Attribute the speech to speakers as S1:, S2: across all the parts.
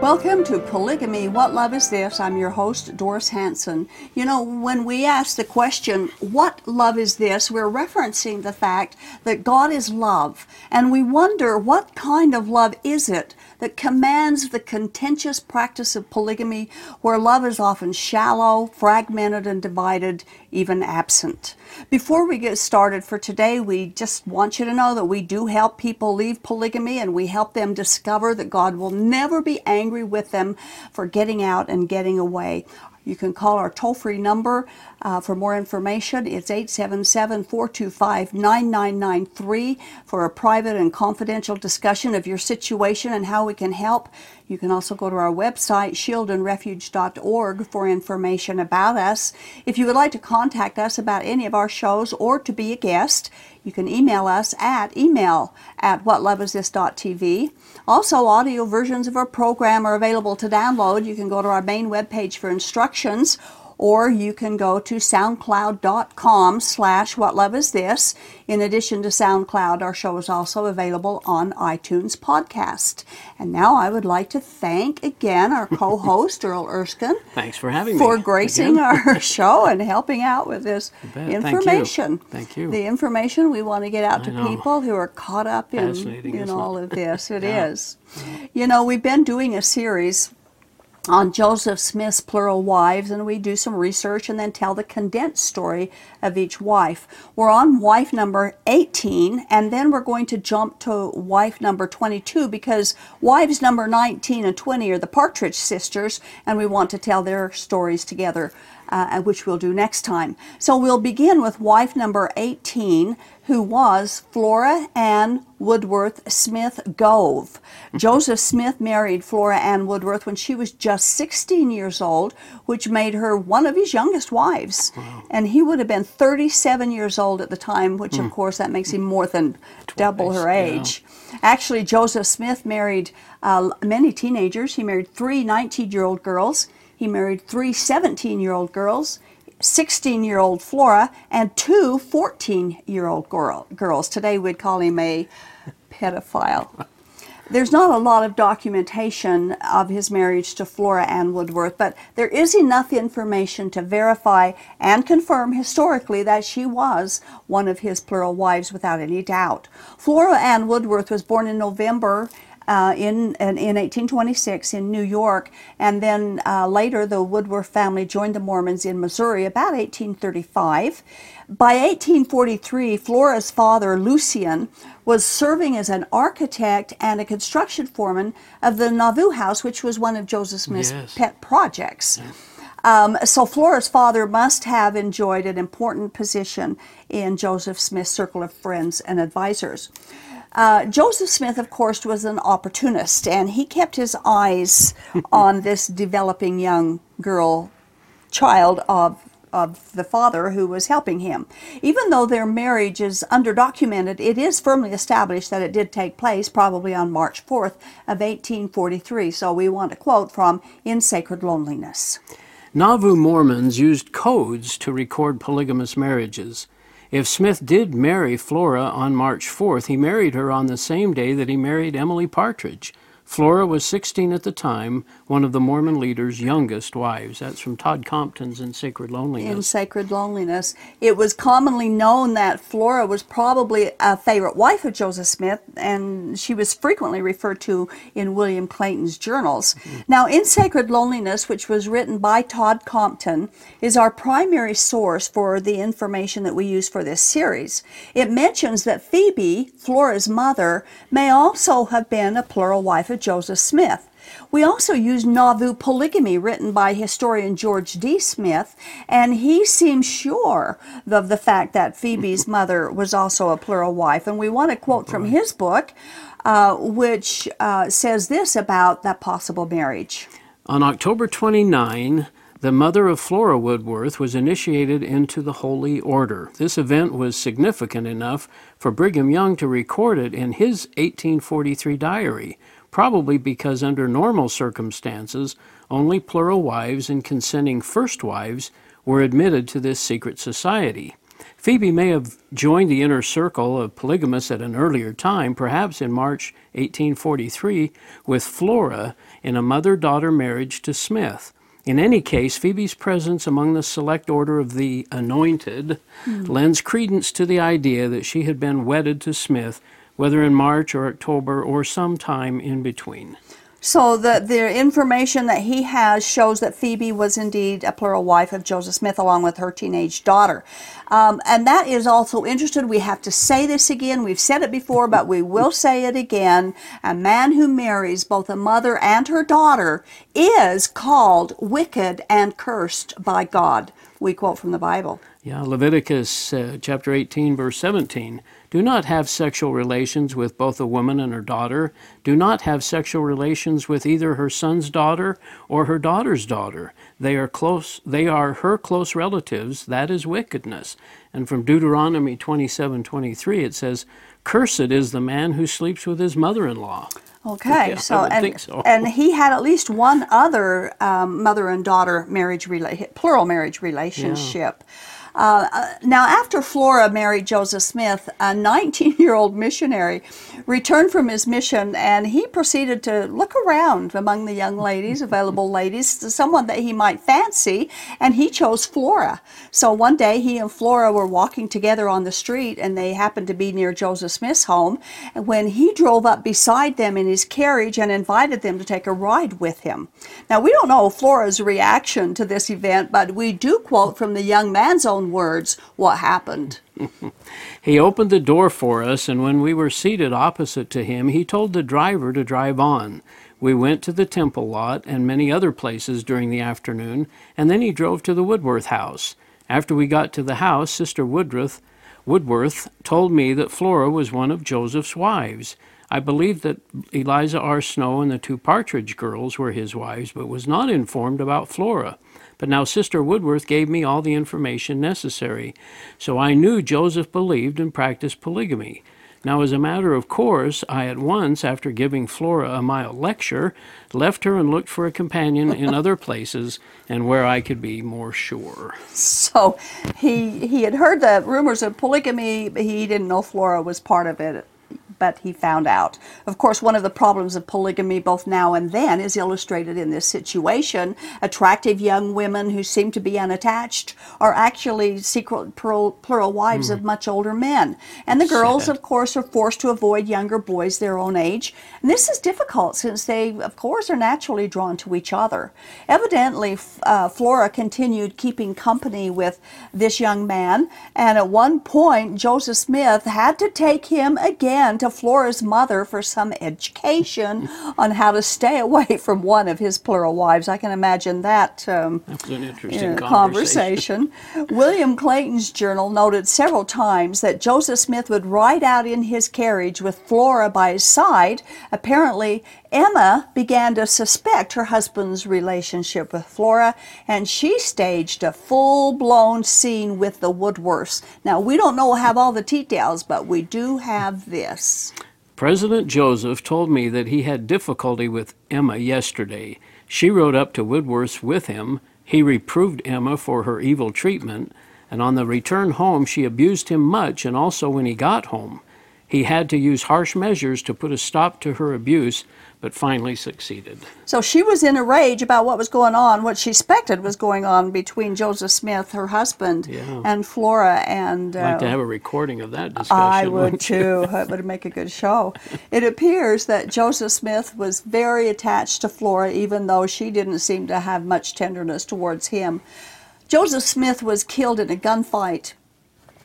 S1: Welcome to Polygamy What Love Is This? I'm your host, Doris Hanson. You know, when we ask the question, What love is this? we're referencing the fact that God is love. And we wonder, what kind of love is it that commands the contentious practice of polygamy, where love is often shallow, fragmented, and divided, even absent? Before we get started for today, we just want you to know that we do help people leave polygamy and we help them discover that God will never be angry with them for getting out and getting away. You can call our toll free number uh, for more information. It's 877 425 9993 for a private and confidential discussion of your situation and how we can help. You can also go to our website, shieldandrefuge.org, for information about us. If you would like to contact us about any of our shows or to be a guest, you can email us at email at whatloveisthis.tv. Also, audio versions of our program are available to download. You can go to our main webpage for instructions or you can go to soundcloud.com slash what love is this in addition to soundcloud our show is also available on itunes podcast and now i would like to thank again our co-host earl erskine
S2: Thanks for having
S1: for
S2: me.
S1: For gracing
S2: again.
S1: our show and helping out with this
S2: bet. Thank you.
S1: information
S2: Thank you.
S1: the information we want to get out
S2: I
S1: to
S2: know.
S1: people who are caught up in,
S2: Fascinating,
S1: in all
S2: it?
S1: of this It
S2: Yeah.
S1: is. you know we've been doing a series on Joseph Smith's plural wives, and we do some research and then tell the condensed story of each wife. We're on wife number 18, and then we're going to jump to wife number 22 because wives number 19 and 20 are the Partridge sisters, and we want to tell their stories together. Uh, which we'll do next time. So we'll begin with wife number 18, who was Flora Ann Woodworth Smith Gove. Joseph Smith married Flora Ann Woodworth when she was just 16 years old, which made her one of his youngest wives. And he would have been 37 years old at the time, which of course that makes him more than double her
S2: yeah.
S1: age. Actually, Joseph Smith married uh, many teenagers. He married three 19 year old girls. He married three 17 year old girls, 16 year old Flora, and two 14 year old girl, girls. Today we'd call him a pedophile. There's not a lot of documentation of his marriage to Flora Ann Woodworth, but there is enough information to verify and confirm historically that she was one of his plural wives without any doubt. Flora Ann Woodworth was born in November uh, in, in in 1826 in New York, and then uh, later the Woodworth family joined the Mormons in Missouri about 1835. By 1843, Flora's father, Lucien, was serving as an architect and a construction foreman of the Nauvoo House, which was one of Joseph Smith's
S2: Yes.
S1: pet projects. Um, so Flora's father must have enjoyed an important position in Joseph Smith's circle of friends and advisors. Uh, Joseph Smith, of course, was an opportunist, and he kept his eyes on this developing young girl, child of of the father who was helping him. Even though their marriage is underdocumented, it is firmly established that it did take place probably on March 4th of 1843. So we want to quote from In Sacred Loneliness.
S2: Nauvoo Mormons used codes to record polygamous marriages. If Smith did marry Flora on March 4th, he married her on the same day that he married Emily Partridge. Flora was 16 at the time, one of the Mormon leader's youngest wives. That's from Todd Compton's In Sacred Loneliness.
S1: in Sacred Loneliness. It was commonly known that Flora was probably a favorite wife of Joseph Smith, and she was frequently referred to in William Clayton's journals. Mm-hmm. Now, In Sacred Loneliness, which was written by Todd Compton, is our primary source for the information that we use for this series. It mentions that Phoebe, Flora's mother, may also have been a plural wife of Joseph Smith. We also use Nauvoo Polygamy, written by historian George D. Smith, and he seems sure of the fact that Phoebe's mother was also a plural wife. And we want to quote from his book, uh, which uh, says this about that possible marriage.
S2: On October 29, the mother of Flora Woodworth was initiated into the Holy Order. This event was significant enough for Brigham Young to record it in his 1843 diary, probably because under normal circumstances, only plural wives and consenting first wives were admitted to this secret society. Phoebe may have joined the inner circle of polygamists at an earlier time, perhaps in March 1843, with Flora in a mother daughter marriage to Smith. In any case, Phoebe's presence among the select order of the anointed mm. lends credence to the idea that she had been wedded to Smith, whether in March or October or some time in between.
S1: So the, the information that he has shows that Phoebe was indeed a plural wife of Joseph Smith along with her teenage daughter. Um, and that is also interesting. We have to say this again. We've said it before, but we will say it again. A man who marries both a mother and her daughter is called wicked and cursed by God. We quote from the Bible.
S2: Yeah, Leviticus uh, chapter 18, verse 17. Do not have sexual relations with both a woman and her daughter. Do not have sexual relations with either her son's daughter or her daughter's daughter. They are close they are her close relatives. That is wickedness. And from Deuteronomy 27:23 it says, "Cursed is the man who sleeps with his mother-in-law."
S1: Okay, yeah, so, and, so. and he had at least one other um, mother and daughter marriage rela- plural marriage relationship. Yeah. Uh, uh, now, after Flora married Joseph Smith, a 19 year old missionary returned from his mission and he proceeded to look around among the young ladies, available ladies, someone that he might fancy, and he chose Flora. So one day he and Flora were walking together on the street and they happened to be near Joseph Smith's home. When he drove up beside them in his carriage and invited them to take a ride with him. Now, we don't know Flora's reaction to this event, but we do quote from the young man's own own words what happened.
S2: he opened the door for us, and when we were seated opposite to him, he told the driver to drive on. We went to the temple lot and many other places during the afternoon, and then he drove to the Woodworth house. After we got to the house, Sister Woodworth, Woodworth told me that Flora was one of Joseph's wives. I believed that Eliza R. Snow and the two Partridge girls were his wives, but was not informed about Flora. But now Sister Woodworth gave me all the information necessary, so I knew Joseph believed and practiced polygamy. Now, as a matter of course, I at once, after giving Flora a mild lecture, left her and looked for a companion in other places and where I could be more sure.
S1: So he he had heard the rumors of polygamy, but he didn't know Flora was part of it but he found out. Of course, one of the problems of polygamy, both now and then, is illustrated in this situation. Attractive young women who seem to be unattached are actually secret plural, plural wives mm. of much older men. And the girls, Sad. of course, are forced to avoid younger boys their own age. And this is difficult since they, of course, are naturally drawn to each other. Evidently, uh, Flora continued keeping company with this young man, and at one point, Joseph Smith had to take him again to Flora's mother for some education on how to stay away from one of his plural wives. I can imagine that, um,
S2: an interesting
S1: conversation. conversation. William Clayton's journal noted several times that Joseph Smith would ride out in his carriage with Flora by his side. Apparently, Emma began to suspect her husband's relationship with Flora, and she staged a full blown scene with the Woodworths. Now, we don't know have all the details, but we do have this.
S2: President Joseph told me that he had difficulty with Emma yesterday. She rode up to Woodworth's with him. He reproved Emma for her evil treatment, and on the return home she abused him much and also when he got home. He had to use harsh measures to put a stop to her abuse, but finally succeeded.
S1: So she was in a rage about what was going on, what she expected was going on between Joseph Smith, her husband, yeah. and Flora. And
S2: uh, I'd like to uh, have a recording of that discussion.
S1: I would too. it would make a good show. It appears that Joseph Smith was very attached to Flora, even though she didn't seem to have much tenderness towards him. Joseph Smith was killed in a gunfight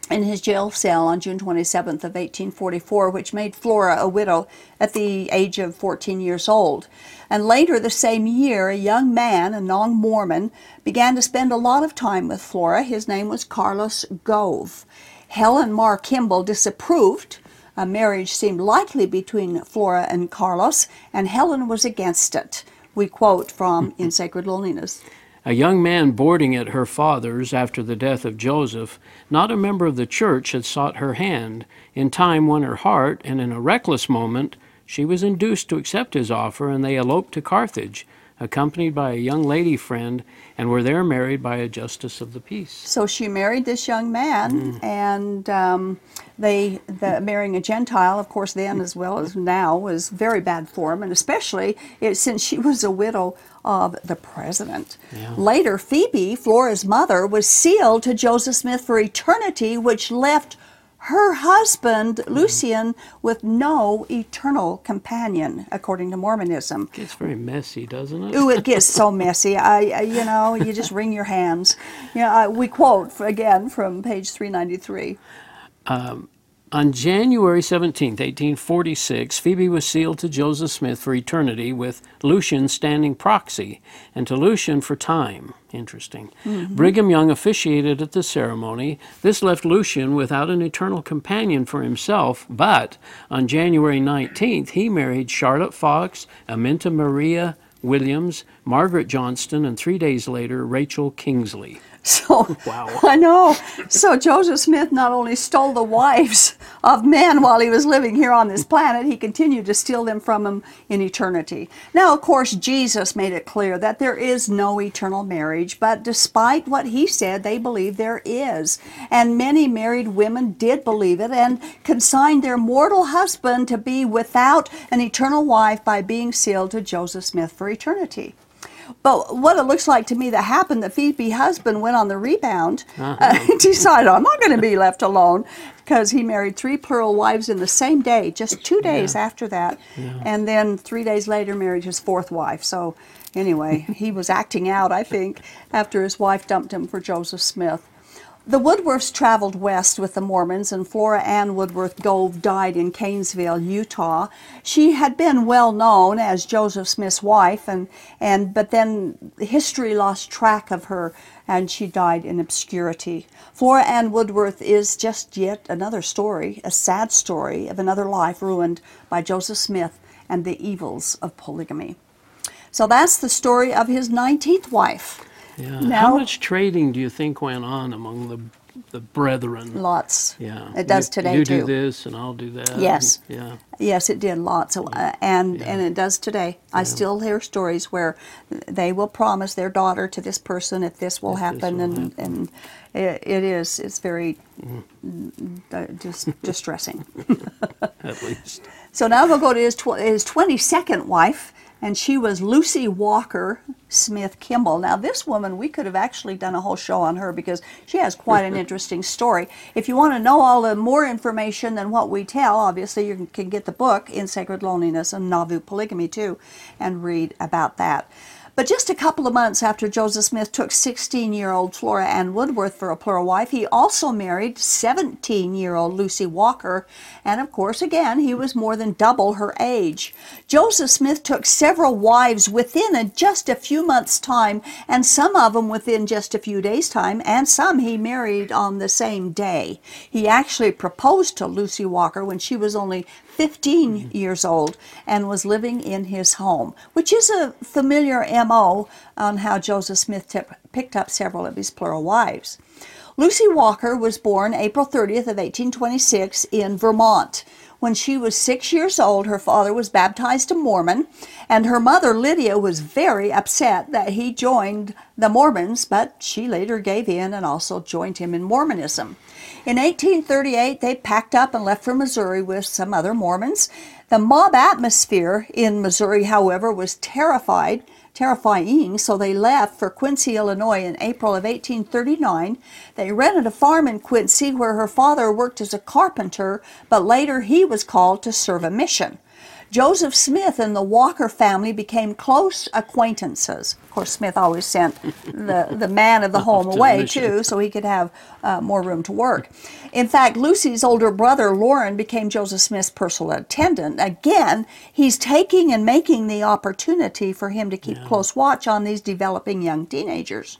S1: in his jail cell on June 27th of 1844, which made Flora a widow at the age of 14 years old. And later the same year, a young man, a non-Mormon, began to spend a lot of time with Flora. His name was Carlos Gove. Helen Mar Kimball disapproved. A marriage seemed likely between Flora and Carlos, and Helen was against it. We quote from In Sacred Loneliness.
S2: A young man boarding at her father's after the death of Joseph, not a member of the church, had sought her hand, in time won her heart, and in a reckless moment she was induced to accept his offer, and they eloped to Carthage, accompanied by a young lady friend, and were there married by a justice of the peace.
S1: So she married this young man, mm. and um, they the, marrying a Gentile, of course, then as well as now, was very bad form, and especially it, since she was a widow of the president. Yeah. Later, Phoebe, Flora's mother, was sealed to Joseph Smith for eternity, which left her husband, mm-hmm. Lucien, with no eternal companion, according to Mormonism.
S2: It gets very messy, doesn't it?
S1: Ooh, it gets so messy. I, you know, you just wring your hands. You know, I, we quote again from page 393. Um,
S2: on January 17, 1846, Phoebe was sealed to Joseph Smith for eternity, with Lucien standing proxy, and to Lucien for time. Interesting. Mm-hmm. Brigham Young officiated at the ceremony. This left Lucien without an eternal companion for himself, but on January 19th, he married Charlotte Fox, Aminta Maria Williams, Margaret Johnston, and three days later, Rachel Kingsley.
S1: So wow. I know. So Joseph Smith not only stole the wives of men while he was living here on this planet, he continued to steal them from them in eternity. Now, of course, Jesus made it clear that there is no eternal marriage, but despite what he said, they believe there is. And many married women did believe it and consigned their mortal husband to be without an eternal wife by being sealed to Joseph Smith for eternity. But what it looks like to me that happened, that Phoebe's husband went on the rebound, uh-huh. uh, decided, I'm not going to be left alone, because he married three plural wives in the same day, just two days yeah. after that. Yeah. And then three days later, married his fourth wife. So, anyway, he was acting out, I think, after his wife dumped him for Joseph Smith. The Woodworths traveled west with the Mormons, and Flora Ann Woodworth Gove died in Kanesville, Utah. She had been well known as Joseph Smith's wife, and, and but then history lost track of her, and she died in obscurity. Flora Ann Woodworth is just yet another story, a sad story of another life ruined by Joseph Smith and the evils of polygamy. So that's the story of his 19th wife.
S2: Yeah. Now, How much trading do you think went on among the the brethren?
S1: Lots.
S2: Yeah.
S1: It does
S2: you,
S1: today
S2: you
S1: too.
S2: You do this and I'll do that.
S1: Yes.
S2: And, yeah.
S1: Yes, it did lots, of, uh, and yeah. and it does today. Yeah. I still hear stories where they will promise their daughter to this person if this will if happen, this will and happen. and it, it is it's very mm. uh, just distressing.
S2: At least.
S1: So now we'll go to his tw- his twenty second wife and she was Lucy Walker Smith Kimball. Now, this woman, we could have actually done a whole show on her because she has quite an interesting story. If you want to know all the more information than what we tell, obviously you can get the book In Sacred Loneliness and Nauvoo Polygamy too, and read about that. But just a couple of months after Joseph Smith took 16 year old Flora Ann Woodworth for a plural wife, he also married 17 year old Lucy Walker. And of course, again, he was more than double her age. Joseph Smith took several wives within a, just a few months' time, and some of them within just a few days' time, and some he married on the same day. He actually proposed to Lucy Walker when she was only 15 mm-hmm. years old and was living in his home, which is a familiar MO on how Joseph Smith t- picked up several of his plural wives. Lucy Walker was born April 30th of 1826 in Vermont. When she was six years old, her father was baptized a Mormon, and her mother, Lydia, was very upset that he joined the Mormons, but she later gave in and also joined him in Mormonism. In 1838, they packed up and left for Missouri with some other Mormons. The mob atmosphere in Missouri, however, was terrified terrifying, so they left for Quincy, Illinois in April of 1839. They rented a farm in Quincy where her father worked as a carpenter, but later he was called to serve a mission. Joseph Smith and the Walker family became close acquaintances. Of course, Smith always sent the, the man of the home away, too, so he could have uh, more room to work. In fact, Lucy's older brother, Lorin, became Joseph Smith's personal attendant. Again, he's taking and making the opportunity for him to keep yeah. close watch on these developing young teenagers.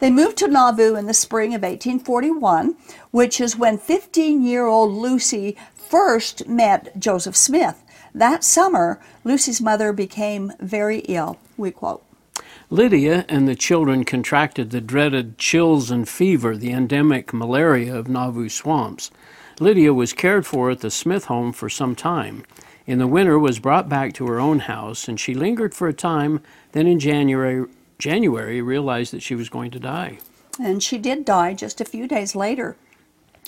S1: They moved to Nauvoo in the spring of 1841, which is when 15 year old Lucy first met Joseph Smith. That summer, Lucy's mother became very ill, we quote.
S2: Lydia and the children contracted the dreaded chills and fever, the endemic malaria of Nauvoo swamps. Lydia was cared for at the Smith home for some time. In the winter was brought back to her own house, and she lingered for a time, then in January January realized that she was going to die.
S1: And she did die just a few days later,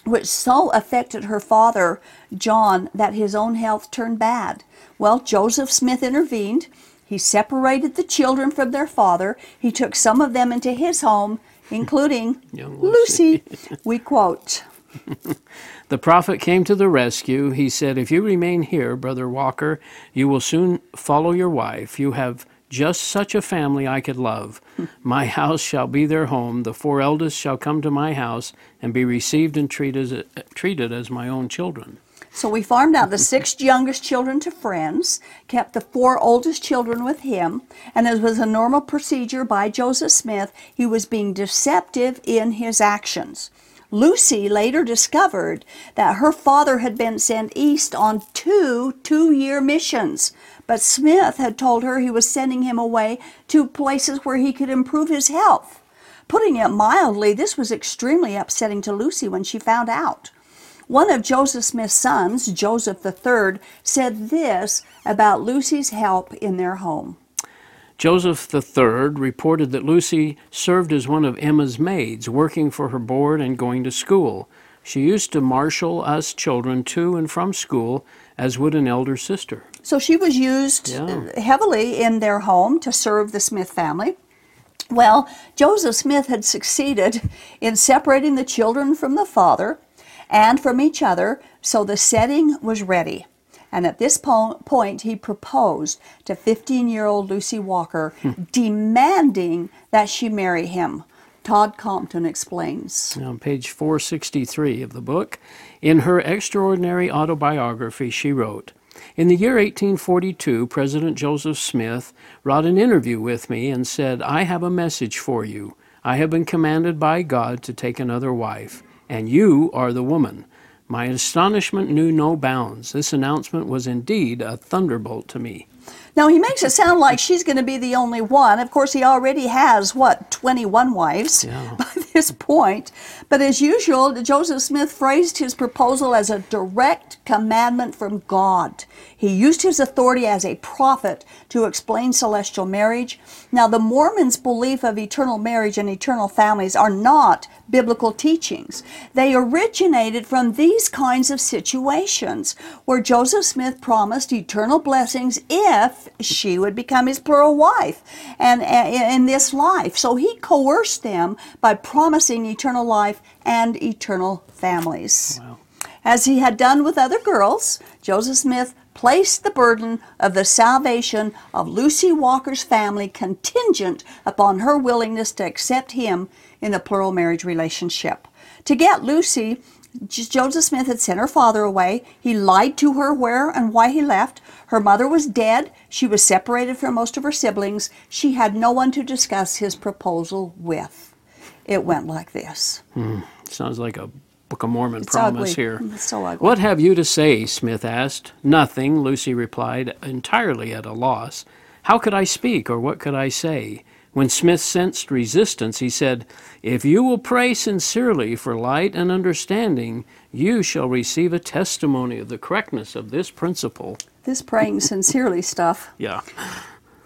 S1: which so affected her father, John, that his own health turned bad. Well, Joseph Smith intervened. He separated the children from their father. He took some of them into his home, including Lucy. we quote.
S2: The prophet came to the rescue. He said, If you remain here, Brother Walker, you will soon follow your wife. You have just such a family I could love. Hmm. My house shall be their home. The four eldest shall come to my house and be received and treated as, treated as my own children.
S1: So we farmed out the six youngest children to friends, kept the four oldest children with him, and as was a normal procedure by Joseph Smith, he was being deceptive in his actions. Lucy later discovered that her father had been sent east on two two year missions, but Smith had told her he was sending him away to places where he could improve his health. Putting it mildly, this was extremely upsetting to Lucy when she found out. One of Joseph Smith's sons, Joseph III, said this about Lucy's help in their home.
S2: Joseph III reported that Lucy served as one of Emma's maids, working for her board and going to school. She used to marshal us children to and from school as would an elder sister.
S1: So she was used
S2: Yeah.
S1: heavily in their home to serve the Smith family. Well, Joseph Smith had succeeded in separating the children from the father and from each other, so the setting was ready. And at this po- point, he proposed to 15 year old Lucy Walker, hmm. demanding that she marry him. Todd Compton explains.
S2: On page 463 of the book, in her extraordinary autobiography, she wrote In the year 1842, President Joseph Smith wrought an interview with me and said, I have a message for you. I have been commanded by God to take another wife, and you are the woman. My astonishment knew no bounds. This announcement was indeed a thunderbolt to me.
S1: Now, he makes it sound like she's going to be the only one. Of course, he already has, what, 21 wives
S2: Yeah.
S1: by this point. But as usual, Joseph Smith phrased his proposal as a direct commandment from God. He used his authority as a prophet to explain celestial marriage. Now, the Mormons' belief of eternal marriage and eternal families are not biblical teachings. They originated from these kinds of situations where Joseph Smith promised eternal blessings if she would become his plural wife and in this life. So he coerced them by promising eternal life and eternal families.
S2: Wow.
S1: As he had done with other girls, Joseph Smith placed the burden of the salvation of Lucy Walker's family contingent upon her willingness to accept him in a plural marriage relationship. To get Lucy, Joseph Smith had sent her father away. He lied to her where and why he left. Her mother was dead. She was separated from most of her siblings. She had no one to discuss his proposal with. It went like this. Hmm.
S2: Sounds like a Book of Mormon
S1: It's
S2: promise
S1: ugly.
S2: here.
S1: It's so ugly.
S2: What have you to say? Smith asked. Nothing, Lucy replied, entirely at a loss. How could I speak, or what could I say? When Smith sensed resistance, he said, If you will pray sincerely for light and understanding, you shall receive a testimony of the correctness of this principle.
S1: This praying sincerely stuff.
S2: Yeah.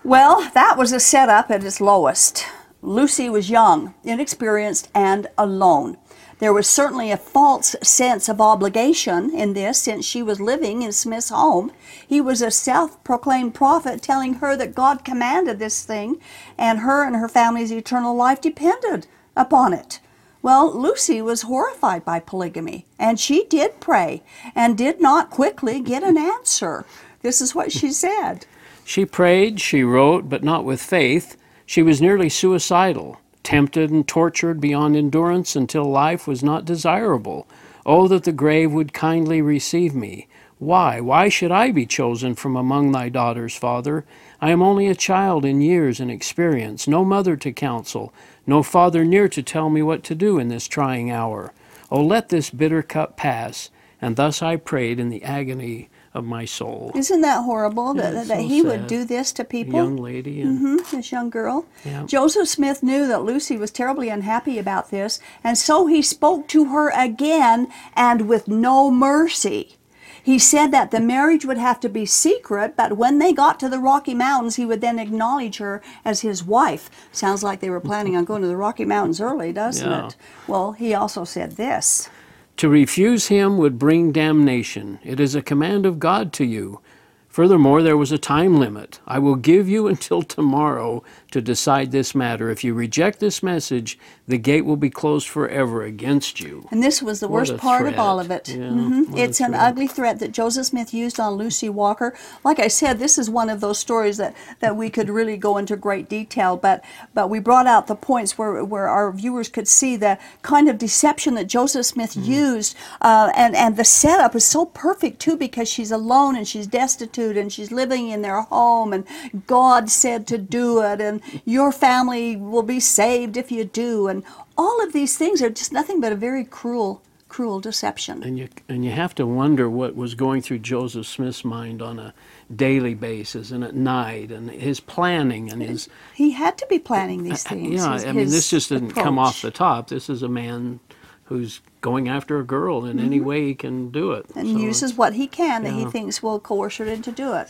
S1: Well, that was a setup at its lowest. Lucy was young, inexperienced, and alone. There was certainly a false sense of obligation in this since she was living in Smith's home. He was a self proclaimed prophet telling her that God commanded this thing and her and her family's eternal life depended upon it. Well, Lucy was horrified by polygamy, and she did pray and did not quickly get an answer. This is what she said.
S2: She prayed, she wrote, but not with faith. She was nearly suicidal, tempted and tortured beyond endurance until life was not desirable. Oh, that the grave would kindly receive me. Why, why should I be chosen from among thy daughters, Father? I am only a child in years and experience, no mother to counsel, no father near to tell me what to do in this trying hour. Oh, let this bitter cup pass. And thus I prayed in the agony of my soul.
S1: Isn't that horrible
S2: Yeah,
S1: that,
S2: it's
S1: that
S2: so
S1: he would do this to people?
S2: Young lady, and
S1: Mhm, this young girl.
S2: Yeah.
S1: Joseph Smith knew that Lucy was terribly unhappy about this, and so he spoke to her again and with no mercy. He said that the marriage would have to be secret, but when they got to the Rocky Mountains, he would then acknowledge her as his wife. Sounds like they were planning on going to the Rocky Mountains early, doesn't
S2: Yeah.
S1: it? Well, he also said this.
S2: To refuse him would bring damnation. It is a command of God to you. Furthermore, there was a time limit. I will give you until tomorrow to decide this matter. If you reject this message, the gate will be closed forever against you.
S1: And this was the
S2: What
S1: worst part of all of it.
S2: Yeah,
S1: Mhm. It's an ugly threat that Joseph Smith used on Lucy Walker. Like I said, this is one of those stories that, that we could really go into great detail, but but we brought out the points where, where our viewers could see the kind of deception that Joseph Smith
S2: Mm-hmm.
S1: used, uh, and and the setup is so perfect too because she's alone and she's destitute and she's living in their home, and God said to do it, and your family will be saved if you do, and all of these things are just nothing but a very cruel, cruel deception.
S2: And you and you have to wonder what was going through Joseph Smith's mind on a daily basis and at night and his planning and his
S1: He had to be planning these things.
S2: yeah,
S1: his-
S2: I mean this just didn't come off the top. This is a man who's going after a girl in any way he can do it.
S1: Mm-hmm. and
S2: So
S1: uses what he can that he thinks will coerce her into do it.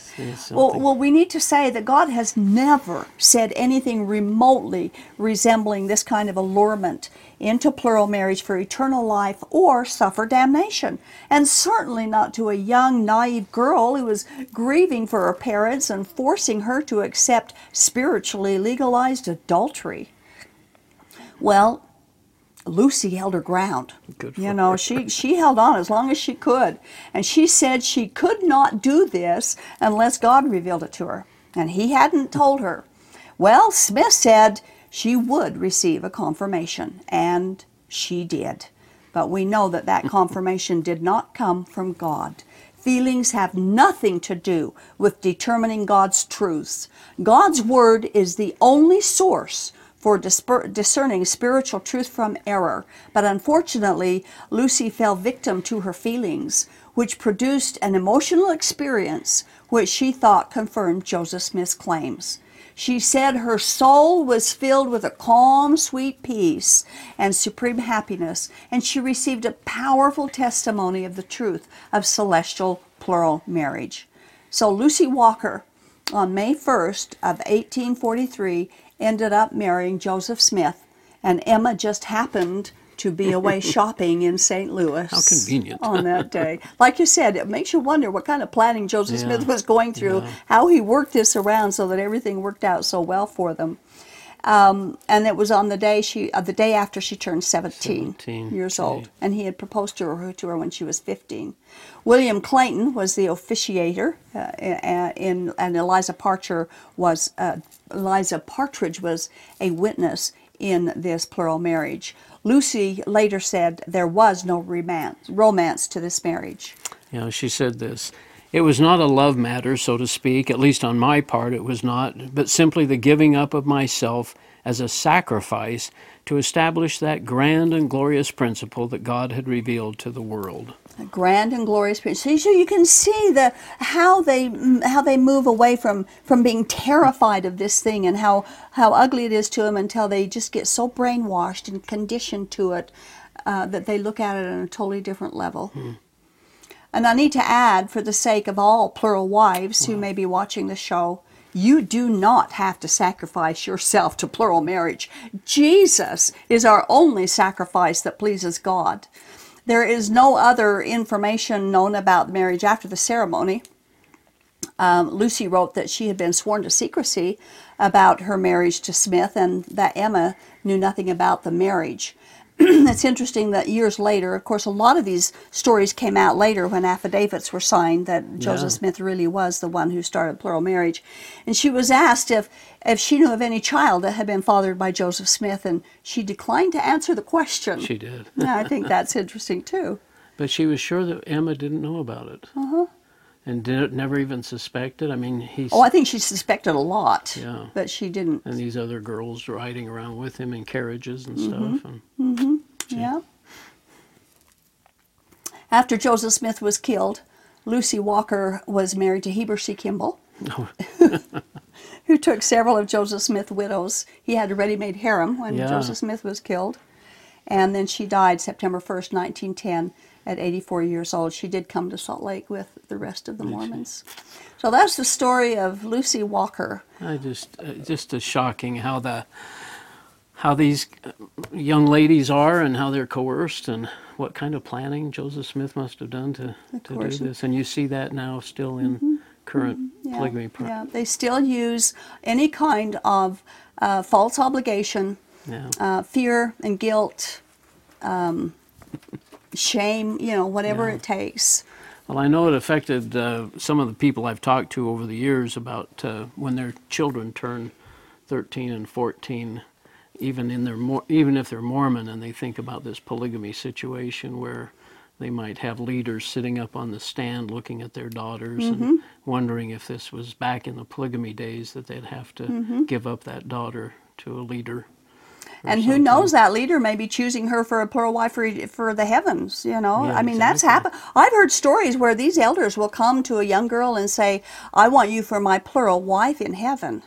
S1: Well, well, we need to say that God has never said anything remotely resembling this kind of allurement into plural marriage for eternal life or suffer damnation, and certainly not to a young, naive girl who was grieving for her parents and forcing her to accept spiritually legalized adultery. Well, Lucy held her ground.
S2: Good
S1: you know,
S2: her.
S1: she she held on as long as she could, and she said she could not do this unless God revealed it to her, and He hadn't told her. Well, Smith said she would receive a confirmation, and she did. But we know that that confirmation did not come from God. Feelings have nothing to do with determining God's truths. God's Word is the only source for discerning spiritual truth from error. But unfortunately, Lucy fell victim to her feelings, which produced an emotional experience which she thought confirmed Joseph Smith's claims. She said her soul was filled with a calm, sweet peace and supreme happiness, and she received a powerful testimony of the truth of celestial plural marriage. So Lucy Walker, on May 1st of 1843, ended up marrying Joseph Smith, and Emma just happened to be away shopping in St. Louis.
S2: How convenient.
S1: on that day. Like you said, it makes you wonder what kind of planning Joseph
S2: Yeah.
S1: Smith was going through,
S2: Yeah.
S1: how he worked this around so that everything worked out so well for them. Um, and it was on the day she, uh, the day after she turned 17,
S2: 17,
S1: years
S2: okay.
S1: old, and he had proposed to her to her when she was 15. William Clayton was the officiator, uh, in, and Eliza Partridge was uh, Eliza Partridge was a witness in this plural marriage. Lucy later said there was no romance, romance to this marriage.
S2: You know, she said this. It was not a love matter, so to speak, at least on my part it was not, but simply the giving up of myself as a sacrifice to establish that grand and glorious principle that God had revealed to the world.
S1: A grand and glorious principle. So you can see the how they how they move away from from being terrified of this thing and how how ugly it is to them until they just get so brainwashed and conditioned to it uh, that they look at it on a totally different level. And I need to add, for the sake of all plural wives who may be watching the show, you do not have to sacrifice yourself to plural marriage. Jesus is our only sacrifice that pleases God. There is no other information known about marriage after the ceremony. Um, Lucy wrote that she had been sworn to secrecy about her marriage to Smith and that Emma knew nothing about the marriage. it's interesting that years later, of course, a lot of these stories came out later when affidavits were signed that Joseph
S2: Yeah.
S1: Smith really was the one who started plural marriage. And she was asked if, if she knew of any child that had been fathered by Joseph Smith, and she declined to answer the question.
S2: She did.
S1: yeah, I think that's interesting too.
S2: But she was sure that Emma didn't know about it. Uh-huh. And did, never even suspected. I mean, he's.
S1: Oh, I think she suspected a lot,
S2: Yeah.
S1: but she didn't.
S2: and these other girls riding around with him in carriages and
S1: Mm-hmm.
S2: stuff. And
S1: Yeah. After Joseph Smith was killed, Lucy Walker was married to Heber C. Kimball,
S2: Oh,
S1: who took several of Joseph Smith's widows. He had a ready-made harem when
S2: Yeah.
S1: Joseph Smith was killed, and then she died September 1st, 1910, at 84 years old. She did come to Salt Lake with the rest of the Mormons. So that's the story of Lucy Walker.
S2: I just uh, just as shocking how the how these young ladies are and how they're coerced and what kind of planning Joseph Smith must have done to, to do this. And you see that now still in current
S1: Yeah,
S2: polygamy. Pro-
S1: yeah, they still use any kind of uh, false obligation,
S2: yeah.
S1: uh, fear and guilt, um, shame, you know, whatever
S2: Yeah.
S1: it takes.
S2: Well, I know it affected uh, some of the people I've talked to over the years about uh, when their children turn 13 and 14, even in their even if they're Mormon and they think about this polygamy situation where they might have leaders sitting up on the stand looking at their daughters
S1: Mm-hmm.
S2: and wondering if this was back in the polygamy days that they'd have to
S1: Mm-hmm.
S2: give up that daughter to a leader.
S1: And who knows, that leader may be choosing her for a plural wife for, for the heavens, you know?
S2: Yeah,
S1: I mean, that's happened. I've heard stories where these elders will come to a young girl and say, I want you for my plural wife in heaven.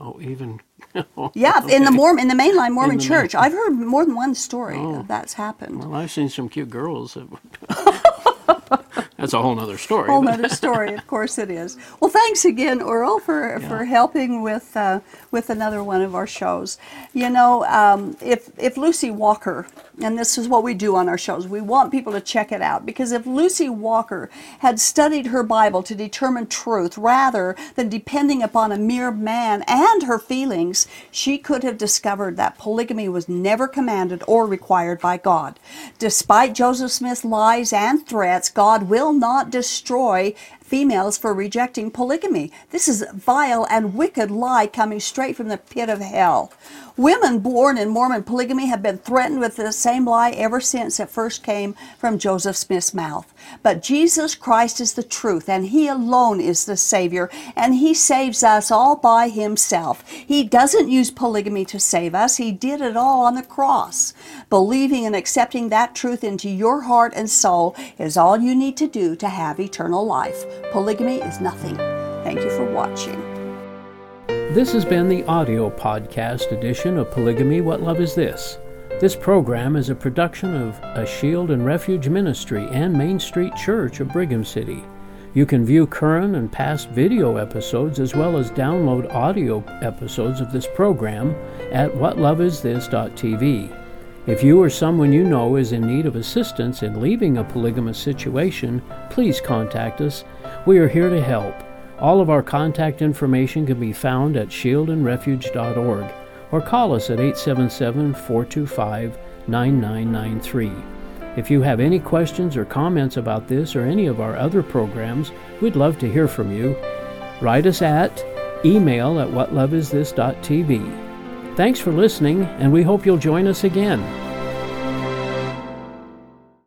S2: Oh, even
S1: Yeah, in the Mormon, in the mainline Mormon
S2: the main-
S1: church. I've heard more than one story
S2: Oh.
S1: that's happened.
S2: Well, I've seen some cute girls. That, that's a whole nother story.
S1: whole nother story. Of course, it is. Well, thanks again, Earl, for for helping with uh, with another one of our shows. You know, um, if if Lucy Walker, and this is what we do on our shows, we want people to check it out because if Lucy Walker had studied her Bible to determine truth rather than depending upon a mere man and her feelings, she could have discovered that polygamy was never commanded or required by God. Despite Joseph Smith's lies and threats, God will not destroy females for rejecting polygamy. This is vile and wicked lie coming straight from the pit of hell. Women born in Mormon polygamy have been threatened with the same lie ever since it first came from Joseph Smith's mouth. But Jesus Christ is the truth, and He alone is the Savior, and He saves us all by Himself. He doesn't use polygamy to save us, He did it all on the cross. Believing and accepting that truth into your heart and soul is all you need to do to have eternal life. Polygamy is nothing. Thank you for watching.
S2: This has been the audio podcast edition of Polygamy What Love Is This? This program is a production of a Shield and Refuge Ministry and Main Street Church of Brigham City. You can view current and past video episodes as well as download audio episodes of this program at whatloveisthis.tv. If you or someone you know is in need of assistance in leaving a polygamous situation, please contact us. We are here to help. All of our contact information can be found at shieldandrefuge.org or call us at 877 425 9993. If you have any questions or comments about this or any of our other programs, we'd love to hear from you. Write us at email at whatloveisthis.tv. Thanks for listening, and we hope you'll join us again.